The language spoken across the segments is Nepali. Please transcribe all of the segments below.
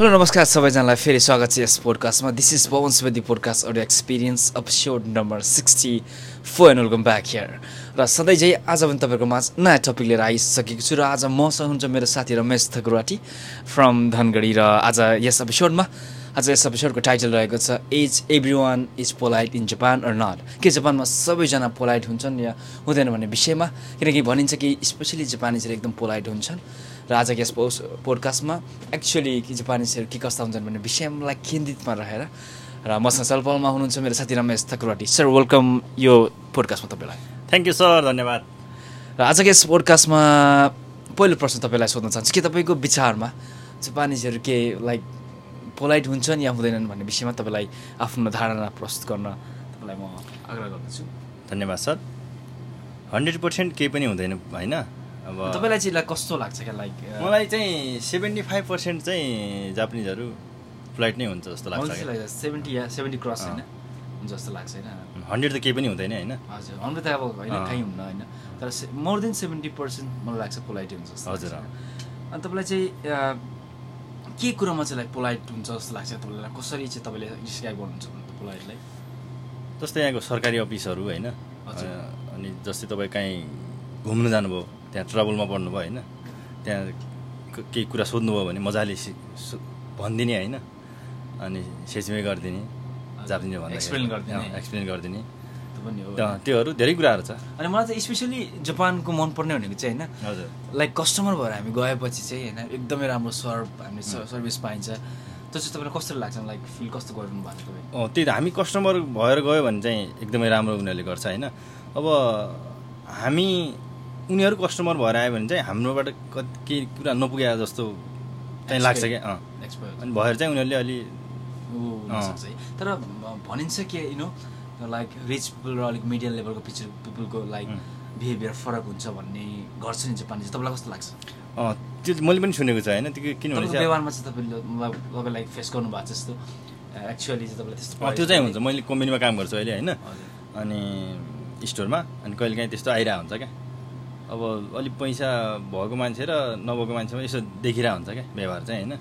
हेलो नमस्कार सबैजनालाई फेरि स्वागत छ यस पोडकास्टमा this is Pawan Subedi podcast audio experience episode number sixty four and welcome back here र सधैँ चाहिँ आज पनि तपाईँहरूको माझ नयाँ टपिक लिएर आइसकेको छु र आज मसँग हुन्छ मेरो साथी रमेश थकुराटी फ्रम धनगढी र आज यस एपिसोडमा आज यस एपिसोडको टाइटल रहेको छ is every one is polite in Japan or not के जापानमा सबैजना पोलाइट हुन्छन् या हुँदैन भन्ने विषयमा? किनकि भनिन्छ कि स्पेसली जापानिजहरू एकदम पोलाइट हुन्छन्। र आज यस पोस पोडकास्टमा एक्चुअली कि जापानिजहरू के कस्ता हुन्छन् भन्ने विषयलाई केन्द्रितमा रहेर र मसँग सेलपलमा हुनुहुन्छ मेरो साथी रमेश थकुराटी सर वेलकम यो पोडकास्टमा तपाईँलाई। थ्याङ्क यू सर धन्यवाद। र आजको यस पोडकास्टमा पहिलो प्रश्न तपाईँलाई सोध्न चाहन्छु के तपाईँको विचारमा जापानिजहरू के लाइक पोलाइट हुन्छन् या हुँदैनन् भन्ने विषयमा तपाईँलाई आफ्नो धारणा प्रस्तुत गर्न तपाईँलाई म आग्रह गर्दछु। धन्यवाद सर। हन्ड्रेड पर्सेन्ट केही पनि हुँदैन होइन? अब तपाईँलाई चाहिँ कस्तो लाग्छ क्या लाइक मलाई चाहिँ सेभेन्टी फाइभ पर्सेन्ट चाहिँ जापानिजहरू फ्लाइट नै हुन्छ जस्तो लाग्छ सेभेन्टी या सेभेन्टी क्रस होइन? हुन्छ जस्तो लाग्छ होइन? हन्ड्रेड त केही पनि हुँदैन होइन? हजुर हाम्रो त अब होइन। कहीँ हुन्न होइन। तर मोर देन सेभेन्टी पर्सेन्ट मलाई लाग्छ पोलाइट हुन्छ जस्तो हजुर। अनि तपाईँलाई चाहिँ के कुरोमा चाहिँ लाइक पोलाइट हुन्छ जस्तो लाग्छ तपाईँलाई? कसरी चाहिँ तपाईँले डिस्क्राइब गर्नुहुन्छ भने पोलाइटलाई जस्तै यहाँको सरकारी अफिसहरू होइन? अनि जस्तै तपाईँ काहीँ घुम्नु जानुभयो त्यहाँ ट्राभलमा पढ्नुभयो होइन? त्यहाँ केही कुरा सोध्नुभयो भने मजाले भनिदिने होइन? अनि सेचमे गरिदिने जापानिज भन्दा Explain गरिदिने। एक्सप्लेन गरिदिने। त्यो पनि हो। त्योहरू धेरै कुराहरू छ। अनि मलाई चाहिँ स्पेसली जापानको मनपर्ने भनेको चाहिँ होइन हजुर। लाइक कस्टमर भएर हामी गएपछि चाहिँ होइन एकदमै राम्रो सर्भ हामीले स- सर्भिस पाइन्छ। त्यो चाहिँ तपाईँलाई कस्तो लाग्छ लाइक फिल कस्तो गर्नु भएको तपाईँ? अँ त्यही त हामी कस्टमर भएर गयो भने चाहिँ एकदमै राम्रो उनीहरूले गर्छ होइन। अब हामी उनीहरू कस्टमर भएर आयो भने चाहिँ हाम्रोबाट कति केही कुरा नपुगे जस्तो चाहिँ लाग्छ क्या अँ। अनि भएर चाहिँ उनीहरूले अलि तर भनिन्छ कि you know like rich people र अलिक मिडियम लेभलको पिक्चर पिपलको लाइक. बिहेभियर फरक हुन्छ भन्ने गर्छ नि जापानिज तपाईँलाई कस्तो लाग्छ? अँ त्यो मैले पनि सुनेको छ होइन? त्यो किनभने चाहिँ व्यवहारमा चाहिँ तपाईँले तपाईँलाई फेस गर्नु भएको छ जस्तो। एक्चुअली चाहिँ तपाईँलाई त्यस्तो त्यो चाहिँ हुन्छ। मैले कम्पनीमा काम गर्छु अहिले होइन? अनि स्टोरमा अनि कहिलेकाहीँ त्यस्तो आइरहेको हुन्छ क्या। अब अलिक पैसा भएको मान्छे र नभएको मान्छेमा यसो देखिरहेको हुन्छ क्या व्यवहार चाहिँ होइन?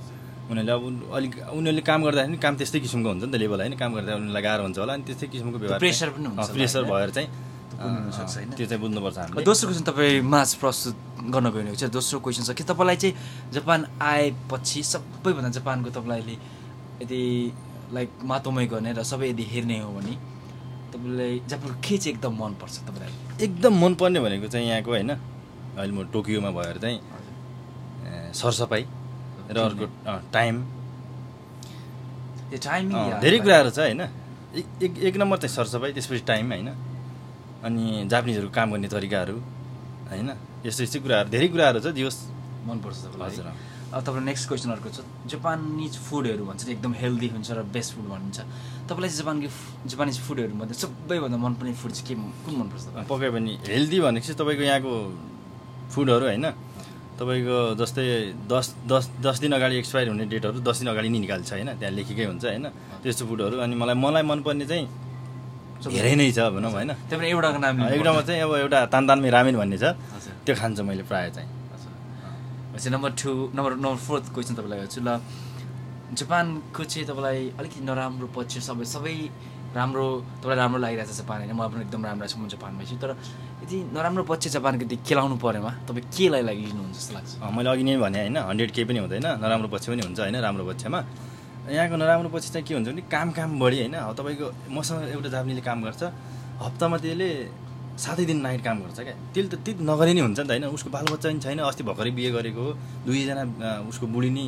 उनीहरूले अब अलिक उनीहरूले काम गर्दाखेरि पनि काम त्यस्तै किसिमको हुन्छ नि त लेभल होइन? काम गर्दा उनीहरूलाई गाह्रो हुन्छ होला अनि त्यस्तै किसिमको व्यवहार प्रेसर पनि हुन्छ प्रेसर? भएर चाहिँ हुनसक्छ, होइन? त्यो चाहिँ बुझ्नुपर्छ हामीले। दोस्रो क्वेसन तपाईँ माझ प्रस्तुत गर्न गइरहेको छ दोस्रो क्वेसन छ कि तपाईँलाई चाहिँ जापान आएपछि सबैभन्दा जापानको तपाईँले यदि लाइक मातोमै गर्ने र सबै यदि हेर्ने हो भने तपाईँलाई जापानको के चाहिँ एकदम मनपर्छ तपाईँलाई? एकदम मनपर्ने भनेको चाहिँ यहाँको होइन अहिले म टोकियोमा भएर चाहिँ सरसफाइ र अर्को टाइम धेरै कुराहरू छ होइन? एक एक नम्बर चाहिँ सरसफाइ त्यसपछि टाइम होइन? अनि जापानिजहरू काम गर्ने तरिकाहरू होइन? यस्तो यस्तै कुराहरू धेरै कुराहरू छ दियोस् मनपर्छ तपाईँलाई। हजुर। अब तपाईँलाई नेक्स्ट क्वेसन अर्को छ। जापानिज फुडहरू भन्छ एकदम हेल्दी हुन्छ र बेस्ट फुड भनिन्छ। तपाईँलाई चाहिँ जापानको जापानिज फुडहरूमध्ये सबैभन्दा मनपर्ने फुड चाहिँ के कुन मनपर्छ पक्कै पनि हेल्दी भनेको चाहिँ तपाईँको यहाँको फुडहरू होइन? तपाईँको जस्तै दस दस दस दिन अगाडि एक्सपायर हुने डेटहरू दस दिन अगाडि नै निकाल्छ होइन? त्यहाँ लेखेकै हुन्छ होइन? त्यस्तो फुडहरू अनि मलाई मलाई मनपर्ने चाहिँ धेरै नै छ भनौँ होइन? एउटाको नाम एउटामा चाहिँ अब एउटा तानतानमी रामेन भन्ने छ। त्यो खान्छु मैले प्रायः चाहिँ। भनेपछि number two number number fourth question तपाईँलाई गर्छु ल। जापानको चाहिँ तपाईँलाई अलिकति नराम्रो पक्ष सबै सबै राम्रो तपाईँलाई राम्रो लागिरहेको छ जापान होइन मलाई पनि एकदम राम्रो लाग्छ म जापानमा छु तर यदि नराम्रो पक्ष जापानको यदि केलाउनु परेमा तपाईँ केलाई लागि लिनुहुन्छ जस्तो लाग्छ? मैले अघि नै भने होइन हन्ड्रेड केही पनि हुँदैन नराम्रो पक्ष पनि हुन्छ होइन राम्रो पक्षमा यहाँको नराम्रो पक्ष चाहिँ के हुन्छ भने काम काम बढी होइन। अब तपाईँको मसँग एउटा जापानीले काम गर्छ हप्तामा त्यसले सातै दिन नाइट काम गर्छ क्या। त्यसले त त्यति नगरे नै हुन्छ नि त होइन। उसको बालबच्चा पनि छैन अस्ति भर्खरै बिहे गरेको हो दुईजना उसको बुढी नि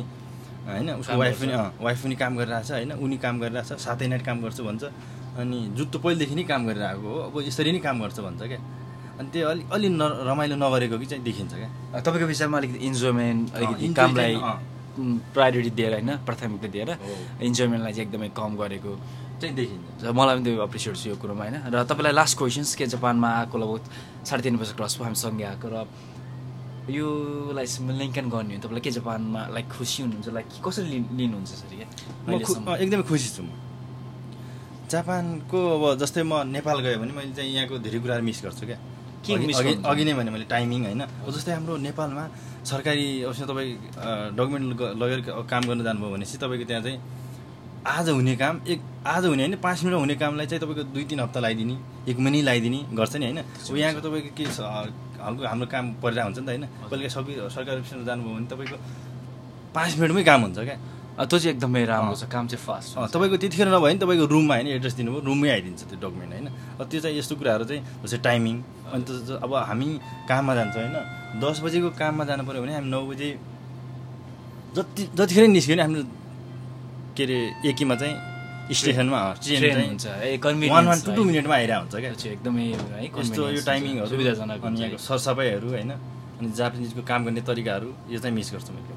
होइन उसको वाइफ। पनि अँ, वाइफ पनि काम गरिरहेछ होइन उनी काम गरिरहेछ सातै नाइट काम गर्छु भन्छ। अनि जुत्तो पहिलेदेखि नै काम गरिरहेको हो। अब यसरी नै काम गर्छ भन्छ क्या। अनि त्यो अलिक अलि न रमाइलो नगरेको कि चाहिँ देखिन्छ क्या। तपाईँको विषयमा अलिकति इन्जोयमेन्ट अलिकति कामलाई। प्रायोरिटी दिएर होइन प्राथमिकता दिएर। इन्जोयमेन्टलाई चाहिँ एकदमै कम गरेको चाहिँ देखिन्छ। मलाई पनि त्यो एप्रिसिएट छु यो कुरोमा होइन। र तपाईँलाई लास्ट क्वेसन्स के जापानमा आएको लगभग साढे तिन वर्ष भयो हामी सँगै आएको र योलाई मूल्याङ्कन गर्ने हो तपाईँलाई के जापानमा लाइक खुसी हुनुहुन्छ? लाइक कसरी लिनुहुन्छ सर क्या? एकदमै खुसी छु म। जापानको अब जस्तै म नेपाल गएँ भने मैले चाहिँ यहाँको धेरै कुराहरू मिस गर्छु क्या। के अघि- मिस अघि नै भने मैले टाइमिङ होइन। जस्तै हाम्रो नेपालमा सरकारी अवश्य तपाईँ डकुमेन्ट लगेर काम गर्न जानुभयो भनेपछि तपाईँको त्यहाँ चाहिँ आज हुने काम एक आज हुने होइन पाँच मिनटमा हुने कामलाई चाहिँ तपाईँको दुई तिन हप्ता लगाइदिने एक महिनै लगाइदिने गर्छ नि होइन। अब यहाँको तपाईँको के छ हाम्रो काम परिरहेको हुन्छ नि त होइन। कहिले सबै सरकारी अफिसमा जानुभयो भने तपाईँको पाँच मिनटमै काम हुन्छ क्या। त्यो चाहिँ एकदमै राम्रो। छ काम चाहिँ फास्ट तपाईँको त्यतिखेर नभए नि तपाईँको रुममा होइन एड्रेस दिनुभयो रुममै आइदिन्छ त्यो डकुमेन्ट होइन? अब त्यो चाहिँ यस्तो कुराहरू चाहिँ जस्तै टाइमिङ अनि त ज- अब हामी काममा जान्छौँ होइन? दस बजेको काममा जानु पऱ्यो भने हामी नौ बजे जति जतिखेर निस्क्यो भने हाम्रो के अरे एकीमा चाहिँ स्टेसनमा ट्रेन चाहिँ हुन्छ वान वान टू टू मिनटमा आइरहेको हुन्छ क्या। एकदमै है यस्तो यो टाइमिङहरू सुविधाजनक अनि यहाँको सरसफाइहरू होइन? अनि जापानिजको काम गर्ने तरिकाहरू यो चाहिँ मिस गर्छु मैले।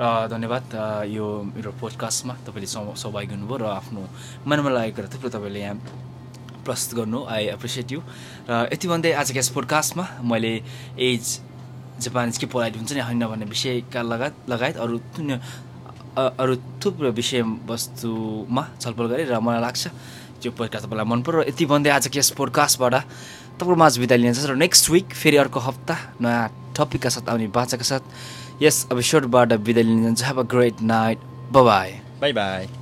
र धन्यवाद यो मेरो पोडकास्टमा तपाईँले सहभागी हुनुभयो र आफ्नो मनमा लागेको थुप्रो तपाईँले यहाँ प्रस्तुत गर्नु आई एप्रिसिएट यु र यति भन्दै आजको यस पोडकास्टमा मैले एज जापानिज के पोलाइट हुन्छ नि होइन भन्ने विषयका लगायत लगायत अरू अरू थुप्रो विषयवस्तुमा छलफल गरेँ र मलाई लाग्छ यो पोडकास्ट तपाईँलाई मन पर्यो। यति भन्दै आजको यस पोडकास्टबाट तपाईँको माझ बिदा लिन्छ र नेक्स्ट विक फेरि अर्को हप्ता नयाँ टपिकका साथ आउने बाचाका साथ यस एपिसोडबाट बिदा लिन जान्छ have a great night bye bye bye